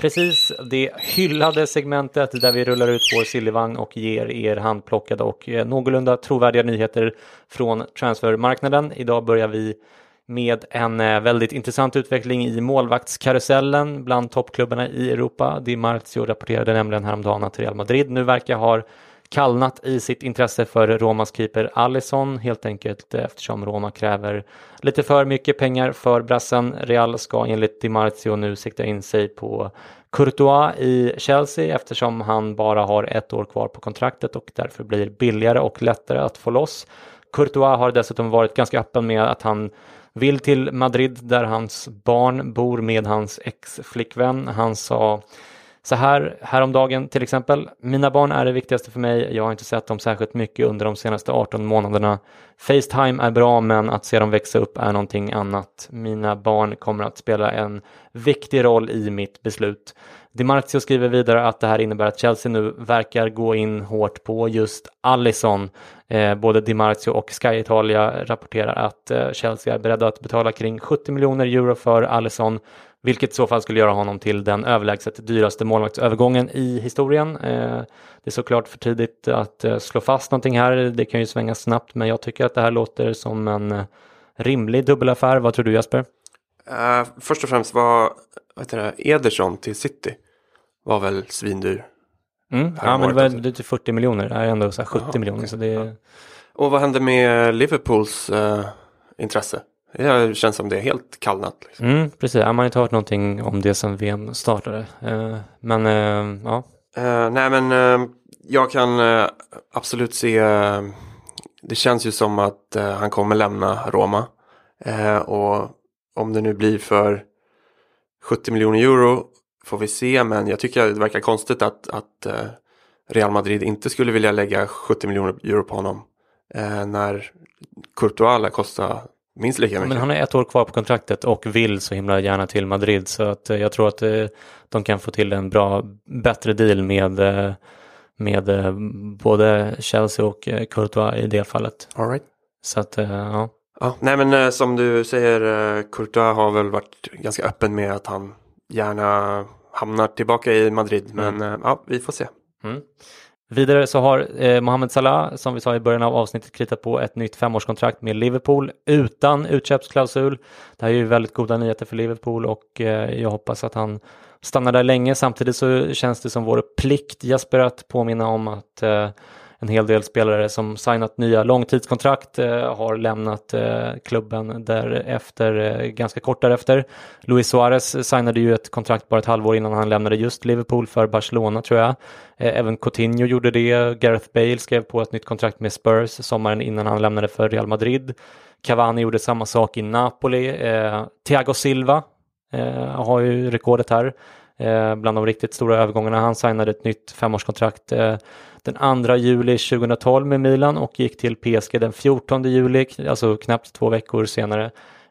Precis det hyllade segmentet där vi rullar ut vår sillivagn och ger er handplockade och eh, någorlunda trovärdiga nyheter från transfermarknaden. Idag börjar vi med en eh, väldigt intressant utveckling i målvaktskarusellen bland toppklubbarna i Europa. Di Marzio rapporterade nämligen häromdagen att Real Madrid nu verkar ha kallnat i sitt intresse för Romas keeper Alisson helt enkelt eh, eftersom Roma kräver lite för mycket pengar för brassen. Real ska enligt Di Marzio nu sikta in sig på Courtois i Chelsea eftersom han bara har ett år kvar på kontraktet och därför blir billigare och lättare att få loss. Courtois har dessutom varit ganska öppen med att han vill till Madrid där hans barn bor med hans ex-flickvän. Han sa så här häromdagen till exempel. Mina barn är det viktigaste för mig. Jag har inte sett dem särskilt mycket under de senaste 18 månaderna. Facetime är bra men att se dem växa upp är någonting annat. Mina barn kommer att spela en viktig roll i mitt beslut. DiMarzio skriver vidare att det här innebär att Chelsea nu verkar gå in hårt på just Allison. Eh, både DiMarzio och Sky Italia rapporterar att eh, Chelsea är beredda att betala kring 70 miljoner euro för Allison vilket i så fall skulle göra honom till den överlägset dyraste målvaktsövergången i historien. Eh, det är såklart för tidigt att eh, slå fast någonting här, det kan ju svänga snabbt, men jag tycker att det här låter som en eh, rimlig dubbelaffär. Vad tror du Jesper? Eh, först och främst var det, Ederson till City var väl svindyr. Mm, ja, men det var lite 40 miljoner, det här är ändå så här 70 Jaha, miljoner. okej. Så det är... Och vad hände med Liverpools eh, intresse? Det känns som det är helt kallnat. Liksom. Mm, precis, man har inte hört någonting om det sedan VM startade. Eh, men eh, ja, Eh, nej men jag kan absolut se, det känns ju som att han kommer lämna Roma. Och om det nu blir för 70 miljoner euro får vi se men jag tycker det verkar konstigt att, att Real Madrid inte skulle vilja lägga 70 miljoner euro på honom. När Courtois lär kosta minst lika mycket. men han har ett år kvar på kontraktet och vill så himla gärna till Madrid så att eh, jag tror att eh, de kan få till en bra, bättre deal med, eh, med både Chelsea och Courtois i det fallet. All right. Så att ja. Ja, nej men som du säger, Courtois har väl varit ganska öppen med att han gärna hamnar tillbaka i Madrid. Men eh, ja, vi får se. Mm. Vidare så har eh, Mohamed Salah, som vi sa i början av avsnittet, kritat på ett nytt femårskontrakt med Liverpool utan utköpsklausul. Det här är ju väldigt goda nyheter för Liverpool och eh, jag hoppas att han stannar där länge. Samtidigt så känns det som vår plikt, Jesper, att påminna om att eh, en hel del spelare som signat nya långtidskontrakt eh, har lämnat eh, klubben därefter, eh, ganska kort därefter. Luis Suarez signade ju ett kontrakt bara ett halvår innan han lämnade just Liverpool för Barcelona tror jag. Eh, även Coutinho gjorde det. Gareth Bale skrev på ett nytt kontrakt med Spurs sommaren innan han lämnade för Real Madrid. Cavani gjorde samma sak i Napoli. Eh, Thiago Silva eh, har ju rekordet här eh, bland de riktigt stora övergångarna. Han signade ett nytt femårskontrakt eh, den 2 juli 2012 med Milan och gick till PSG den 14 juli, alltså knappt två veckor senare.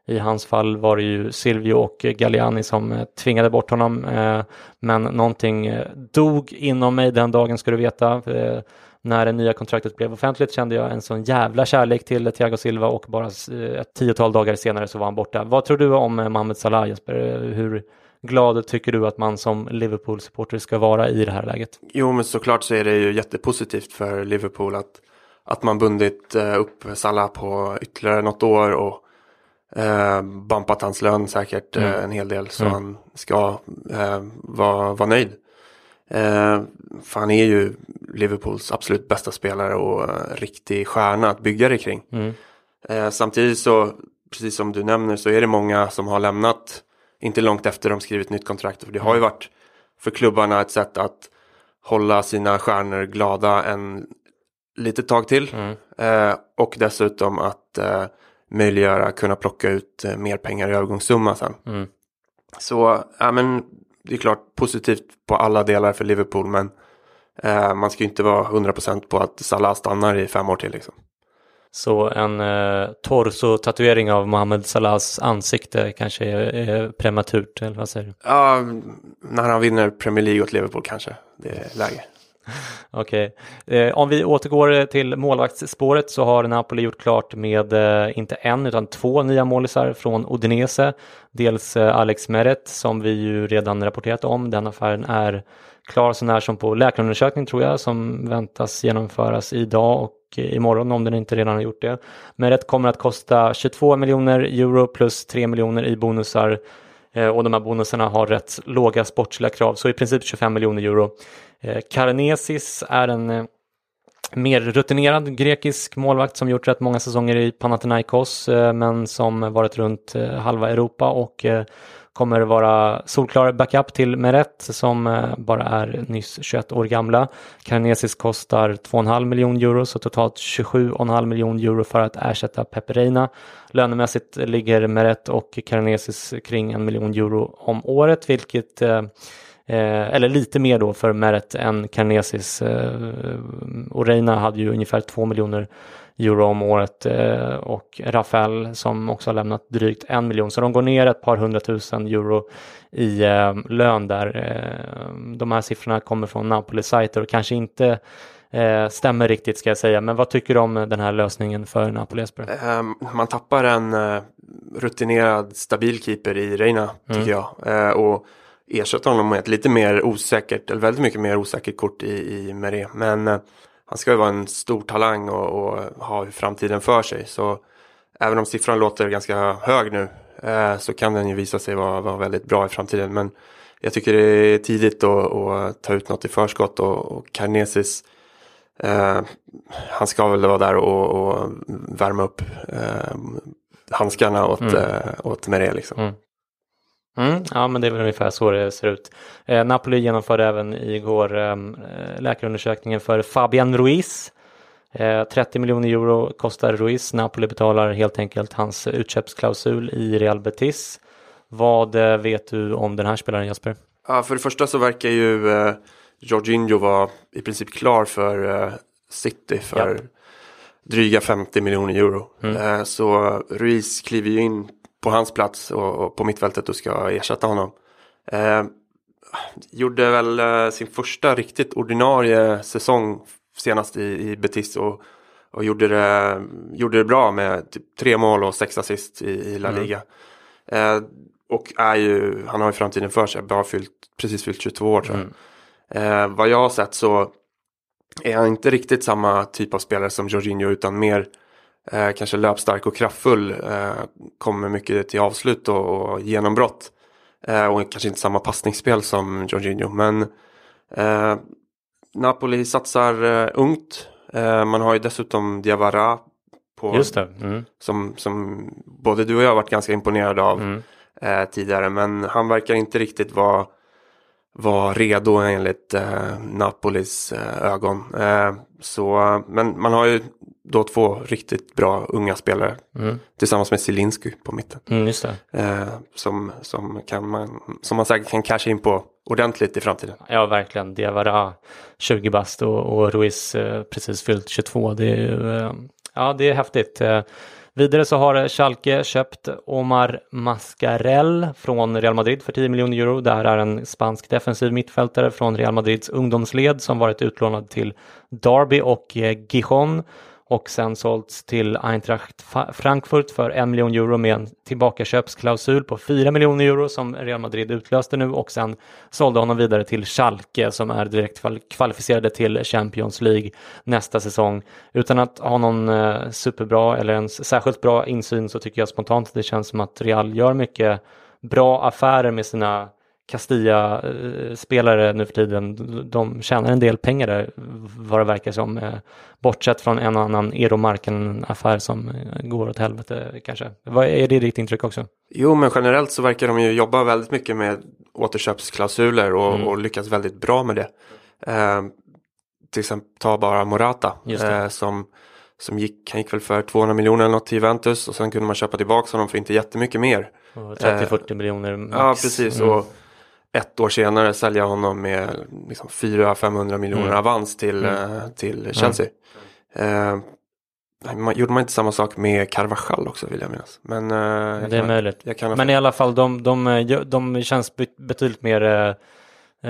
I hans fall var det ju Silvio och Galliani som eh, tvingade bort honom. Eh, men någonting eh, dog inom mig den dagen ska du veta. När det nya kontraktet blev offentligt kände jag en sån jävla kärlek till Thiago Silva och bara ett tiotal dagar senare så var han borta. Vad tror du om Mohamed Salah Jesper? Hur glad tycker du att man som Liverpool-supporter ska vara i det här läget? Jo, men såklart så är det ju jättepositivt för Liverpool att, att man bundit upp Salah på ytterligare något år och eh, bumpat hans lön säkert mm. eh, en hel del så mm. han ska eh, vara, vara nöjd. Eh, för han är ju Liverpools absolut bästa spelare och eh, riktig stjärna att bygga det kring. Mm. Eh, samtidigt så, precis som du nämner, så är det många som har lämnat inte långt efter de skrivit nytt kontrakt. För det har ju varit för klubbarna ett sätt att hålla sina stjärnor glada en litet tag till. Mm. Eh, och dessutom att eh, möjliggöra kunna plocka ut eh, mer pengar i övergångssumma sen. Mm. Så ja, men det är klart positivt på alla delar för Liverpool men eh, man ska ju inte vara 100% på att Salah stannar i fem år till. Liksom. Så en eh, torso-tatuering av Mohamed Salahs ansikte kanske är, är prematurt, eller vad säger du? Ja, när han vinner Premier League åt Liverpool kanske det är läge. Okej, okay. eh, om vi återgår till målvaktsspåret så har Napoli gjort klart med eh, inte en utan två nya målisar från Udinese. Dels eh, Alex Meret som vi ju redan rapporterat om. Den affären är klar så när som på läkarundersökning tror jag som väntas genomföras idag och imorgon om den inte redan har gjort det. Men rätt kommer att kosta 22 miljoner euro plus 3 miljoner i bonusar eh, och de här bonusarna har rätt låga sportsliga krav så i princip 25 miljoner euro. Eh, Karnesis är en eh, mer rutinerad grekisk målvakt som gjort rätt många säsonger i Panathinaikos men som varit runt halva Europa och kommer vara solklar backup till Meret som eh, bara är nyss 21 år gamla. Karnesis kostar 2,5 miljoner euro så totalt 27,5 miljoner euro för att ersätta Peperina. Lönemässigt ligger Meret och Karnesis kring en miljon euro om året vilket Eh, eh eller lite mer då för Meret än Carnesis. Eh, Oreina hade ju ungefär 2 miljoner euro om året eh, och Rafael som också har lämnat drygt en miljon. Så de går ner ett par hundratusen euro i eh, lön där. Eh, de här siffrorna kommer från Napoli-sajter och kanske inte stämmer riktigt ska jag säga. Men vad tycker du om den här lösningen för Napoli Esper? Um, man tappar en rutinerad stabil keeper i Reina tycker mm. jag. Och ersätta honom med ett lite mer osäkert, eller väldigt mycket mer osäkert kort i, i Meré. Men eh, han ska ju vara en stor talang och, och, ha framtiden för sig. Så även om siffran låter ganska hög nu eh, så kan den ju visa sig vara, vara väldigt bra i framtiden. Men jag tycker det är tidigt att, att ta ut något i förskott och, och Carnesis eh, han ska väl vara där och, och värma upp eh, handskarna åt, mm. eh, åt Meré liksom. Mm. Mm, ja, men det är väl ungefär så det ser ut. Eh, Napoli genomförde även igår ehm, eh, läkarundersökningen för Fabian Ruiz. Eh, 30 miljoner euro kostar Ruiz. Napoli betalar helt enkelt hans utköpsklausul i Real Betis. Vad eh, vet du om den här spelaren Jasper? Ja, för det första så verkar ju eh, Jorginho vara i princip klar för eh, City för ja. dryga 50 miljoner euro. Mm. Eh, så Ruiz kliver ju in på hans plats och, och på mittfältet och ska ersätta honom. Eh, gjorde väl eh, sin första riktigt ordinarie säsong senast i, i Betis och, och gjorde, det, gjorde det bra med typ tre mål och sex assist i, i La mm. Liga. Mm. Eh, och är ju, han har ju framtiden för sig, bara fyllt, precis fyllt 22 år tror jag. Mm. Eh, vad jag har sett så är han inte riktigt samma typ av spelare som Jorginho utan mer eh, kanske löpstark och kraftfull. Eh, kommer mycket till avslut och, och genombrott. Eh, och kanske inte samma passningsspel som Jorginho. Men eh, Napoli satsar eh, ungt. Eh, man har ju dessutom Diawara på. Mm. som, som både du och jag varit ganska imponerade av Mm. tidigare. Men han verkar inte riktigt vara, vara redo enligt eh, Napolis eh, ögon. Eh, så, men man har ju då två riktigt bra unga spelare Mm. tillsammans med Zielinski på mitten. Mm. Eh, som, som, kan man, som man säkert kan casha in på ordentligt i framtiden. Ja, verkligen. Diawara 20 bast och, och Ruiz eh, precis fyllt 22. Det är ju, eh, ja, det är häftigt. Eh, vidare så har Schalke köpt Omar Mascarell från Real Madrid för 10 miljoner euro. Det här är en spansk defensiv mittfältare från Real Madrids ungdomsled som varit utlånad till Derby och eh, Gijon och sen sålts till Eintracht Frankfurt för en miljon euro med en tillbakaköpsklausul på 4 miljoner euro som Real Madrid utlöste nu och sen sålde honom vidare till Schalke som är direkt kvalificerade till Champions League nästa säsong. Utan att ha någon eh, superbra eller ens särskilt bra insyn så tycker jag spontant att det känns som att Real gör mycket bra affärer med sina Castilla-spelare nu för tiden. De tjänar en del pengar där vad det verkar som. eh, Bortsett från en och annan Eero Markkanen-affär som eh, går åt helvete kanske. Vad Är det ditt intryck också? Jo, men generellt så verkar de ju jobba väldigt mycket med återköpsklausuler och, Mm. och lyckas väldigt bra med det. Eh, till exempel ta bara Morata eh, som, som gick, han gick väl för 200 miljoner eller något till Juventus och sen kunde man köpa tillbaka honom för inte jättemycket mer. Och 30-40 miljoner max. Ja, precis. Mm. Och ett år senare sälja honom med liksom 400-500 miljoner Mm. avans till, Mm. eh, till Chelsea. Eh, man, gjorde man inte samma sak med Carvajal också vill jag minnas. Men eh, Det är möjligt. Jag Men i alla fall, de, de, de känns be- betydligt mer eh,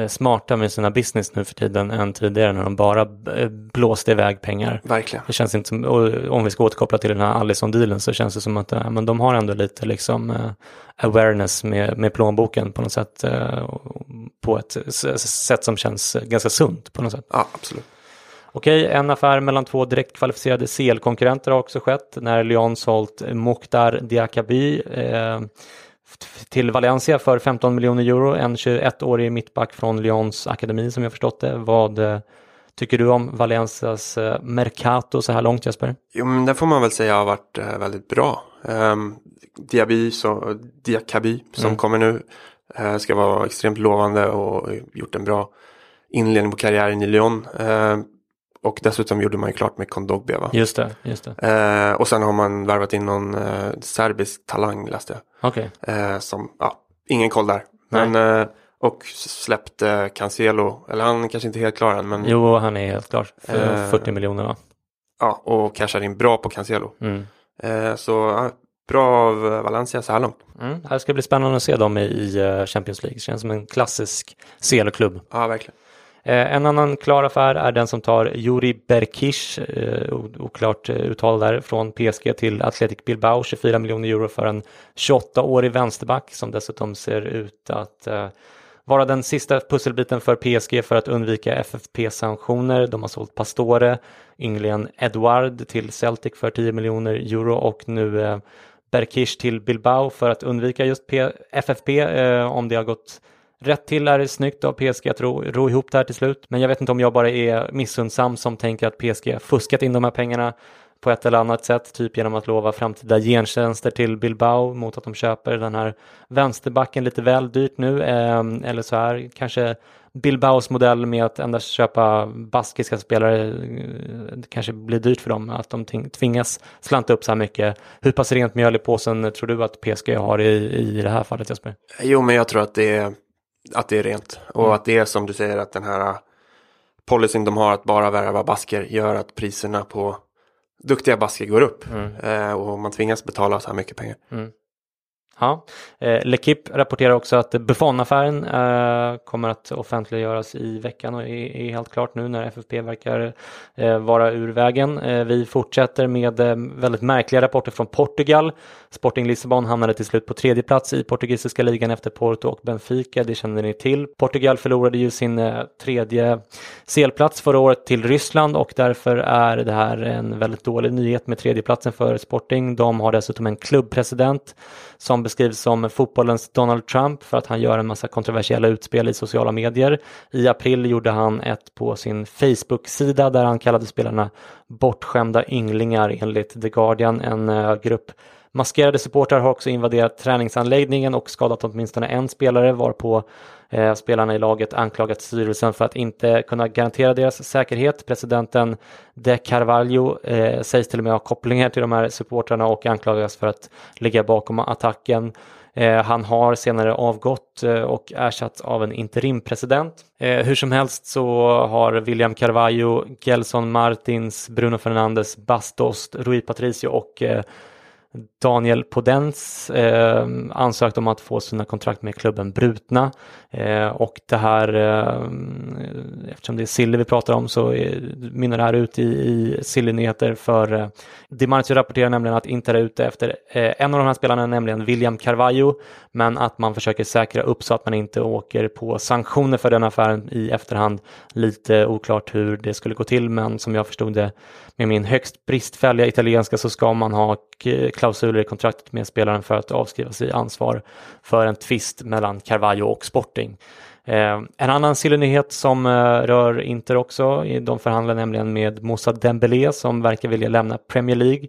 smarta med sina business nu för tiden än tidigare när de bara eh, blåste iväg pengar. Verkligen. Det känns inte som, om vi ska återkoppla till den här Allison-dealen så känns det som att eh, men de har ändå lite liksom eh, awareness med, med plånboken på något sätt. eh, på ett sätt som känns eh, ganska sunt på något sätt. Ja, absolut. Okej, en affär mellan två direkt kvalificerade CL-konkurrenter har också skett när Lyon sålt Mokhtar Diakaby eh, till Valencia för 15 miljoner euro. En 21-årig mittback från Lyons akademi som jag förstått det. Vad eh, tycker du om Valencias eh, Mercato så här långt Jesper? Jo, men det får man väl säga har varit eh, väldigt bra. Um, Diaby, så, Diakaby som Mm. kommer nu eh, ska vara extremt lovande och gjort en bra inledning på karriären i Lyon. Eh, och dessutom gjorde man ju klart med Kondogbia va? Just det, just det. Eh, och sen har man värvat in någon eh, serbisk talang läste jag. Okej, Eh, som, ja, ingen koll där. Men, eh, och släppte Cancelo, eller han kanske inte är helt klar än, men jo han är helt klar för Eh, 40 miljoner va? ja, och cashar in bra på Cancelo. Mm. Eh, så ja, bra av eh, Valencia så här långt. Mm. Det ska bli spännande att se dem i, eh, Champions League. Känns som en klassisk CL-klubb. Ja, verkligen. Eh, en annan klar affär är den som tar Juri Berkic, eh, oklart eh, uttal där, från PSG till Athletic Bilbao, 24 miljoner euro för en 28-årig vänsterback som dessutom ser ut att vara den sista pusselbiten för PSG för att undvika FFP-sanktioner. De har sålt Pastore, ynglingen Edward till Celtic för 10 miljoner euro och nu eh, Berkic till Bilbao för att undvika just P- FFP om det har gått rätt till är det snyggt av PSG att ro, ro ihop det här till slut. Men jag vet inte om jag bara är missundsam som tänker att PSG fuskat in de här pengarna på ett eller annat sätt, typ genom att lova framtida gentjänster till Bilbao mot att de köper den här vänsterbacken lite väl dyrt nu. Eh, eller så här, kanske Bilbaos modell med att endast köpa baskiska spelare eh, det kanske blir dyrt för dem, att de tvingas slanta upp så här mycket. Hur pass rent mjöl i påsen tror du att PSG har i, i det här fallet Jesper? Jo, men jag tror att det är, att det är rent. Och Mm. att det är som du säger att den här uh, policyn de har att bara värva basker gör att priserna på duktiga basker går upp. Mm. Eh, och man tvingas betala så här mycket pengar. Ja, eh, L'Equipe rapporterar också att Buffon-affären eh, kommer att offentliggöras i veckan och är, är helt klart nu när FFP verkar eh, vara ur vägen. Eh, vi fortsätter med eh, väldigt märkliga rapporter från Portugal. Sporting Lissabon hamnade till slut på tredje plats i portugisiska ligan efter Porto och Benfica, det känner ni till. Portugal förlorade ju sin eh, tredje CL-plats förra året till Ryssland och därför är det här en väldigt dålig nyhet med tredjeplatsen för Sporting. De har dessutom en klubbpresident som beskrivs som fotbollens Donald Trump för att han gör en massa kontroversiella utspel i sociala medier. I april gjorde han ett på sin Facebook-sida där han kallade spelarna bortskämda ynglingar enligt The Guardian, en eh, grupp Maskerade supportrar har också invaderat träningsanläggningen och skadat åtminstone en spelare varpå Eh, spelarna i laget anklagat styrelsen för att inte kunna garantera deras säkerhet. Presidenten De Carvalho eh, sägs till och med ha kopplingar till de här supportrarna och anklagas för att ligga bakom attacken. Eh, han har senare avgått och ersatts av en interimpresident. Hur som helst så har William Carvalho, Gelson Martins, Bruno Fernandes, Bastos, Rui Patricio och Daniel Podens eh, ansökt om att få sina kontrakt med klubben brutna eh, och det här, eh, eftersom det är Silly vi pratar om så eh, mynnar det här ut i, i Silly-nyheter för eh, Dimarzio rapporterar nämligen att Inter är ute efter eh, en av de här spelarna, nämligen William Carvalho, men att man försöker säkra upp så att man inte åker på sanktioner för den affären i efterhand. Lite oklart hur det skulle gå till, men som jag förstod det med min högst bristfälliga italienska så ska man ha klausuler i kontraktet med spelaren för att avskriva sig ansvar för en tvist mellan Carvalho och Sporting. Eh, en annan sillynyhet som eh, rör Inter också, de förhandlar nämligen med Moussa Dembélé som verkar vilja lämna Premier League.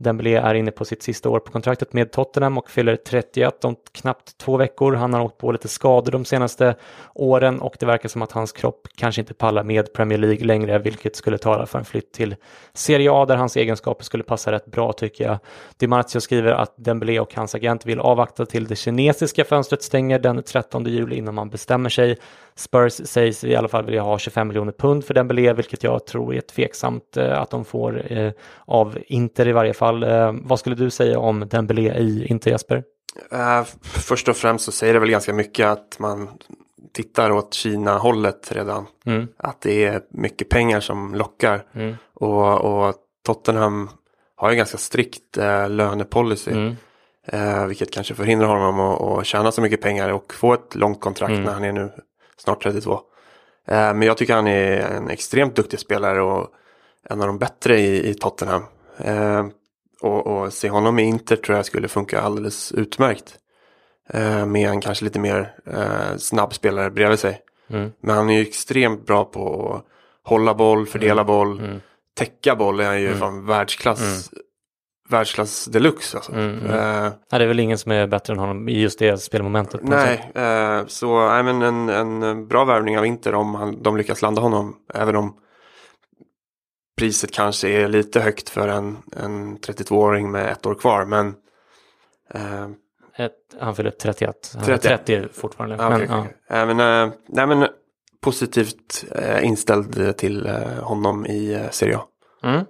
Dembélé är inne på sitt sista år på kontraktet med Tottenham och fyller 31 om knappt två veckor. Han har åkt på lite skador de senaste åren och det verkar som att hans kropp kanske inte pallar med Premier League längre, vilket skulle tala för en flytt till Serie A där hans egenskaper skulle passa rätt bra tycker jag. DiMarzio skriver att Dembélé och hans agent vill avvakta till det kinesiska fönstret stänger den 13 juli innan man bestämmer sig. Spurs sägs i alla fall vilja ha 25 miljoner pund för Dembélé, vilket jag tror är tveksamt eh, att de får eh, av Inter i varje fall. Eh, vad skulle du säga om Dembélé i Inter Jesper? Uh, först och främst så säger det väl ganska mycket att man tittar åt Kina-hållet redan. Mm. Att det är mycket pengar som lockar. Mm. Och, och, Tottenham har ju ganska strikt lönepolicy. Mm. Vilket kanske förhindrar honom att, att tjäna så mycket pengar och få ett långt kontrakt mm. när han är nu snart 32. Uh, men jag tycker han är en extremt duktig spelare och en av de bättre i, i Tottenham. och, och se honom i Inter tror jag skulle funka alldeles utmärkt. Eh, med en kanske lite mer eh, snabb spelare bredvid sig. Mm. Men han är ju extremt bra på att hålla boll, fördela mm. boll, mm. täcka boll är han ju mm. från världsklass. Världsklass deluxe alltså. Mm, mm. Uh, nej, det är väl ingen som är bättre än honom i just det spelmomentet. Nej, uh, så nej, men en, en bra värvning av Inter om han, de lyckas landa honom. Även om priset kanske är lite högt för en, en 32-åring med ett år kvar. Men uh, ett, han fyller 31. Han 30. är 30 fortfarande. Ah, men, okay, ja. okay. men, äh, nej, men positivt äh, inställd till äh, honom i Serie A. Mm.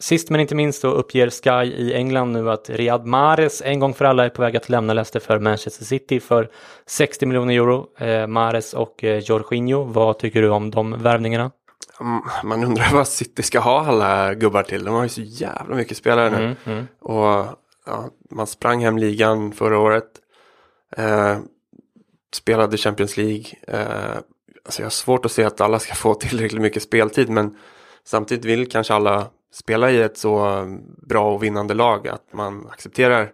Sist men inte minst så uppger Sky i England nu att Riyad Mahrez en gång för alla är på väg att lämna Leicester för Manchester City för 60 miljoner euro. Eh, Mahrez och eh, Jorginho, vad tycker du om de värvningarna? Mm, man undrar vad City ska ha alla gubbar till. De har ju så jävla mycket spelare nu. Mm, mm. Och ja, man sprang hem ligan förra året. Eh, spelade Champions League. Eh, alltså jag har svårt att se att alla ska få tillräckligt mycket speltid men samtidigt vill kanske alla spela i ett så bra och vinnande lag att man accepterar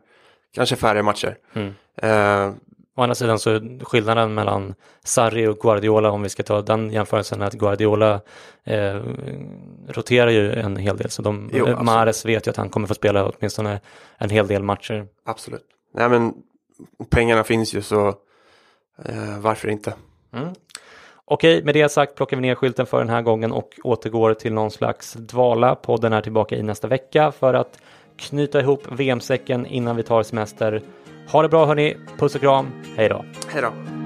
kanske färre matcher. Mm. Eh, Å andra sidan så är skillnaden mellan Sarri och Guardiola, om vi ska ta den jämförelsen, att Guardiola eh, roterar ju en hel del. Så de, jo, eh, Mahrez vet ju att han kommer få spela åtminstone en hel del matcher. Absolut. Nej men pengarna finns ju så eh, varför inte? Mm. Okej, med det sagt plockar vi ner skylten för den här gången och återgår till någon slags dvala. Podden är tillbaka i nästa vecka för att knyta ihop VM-säcken innan vi tar semester. Ha det bra hörni, puss och kram, hej då! Hej då!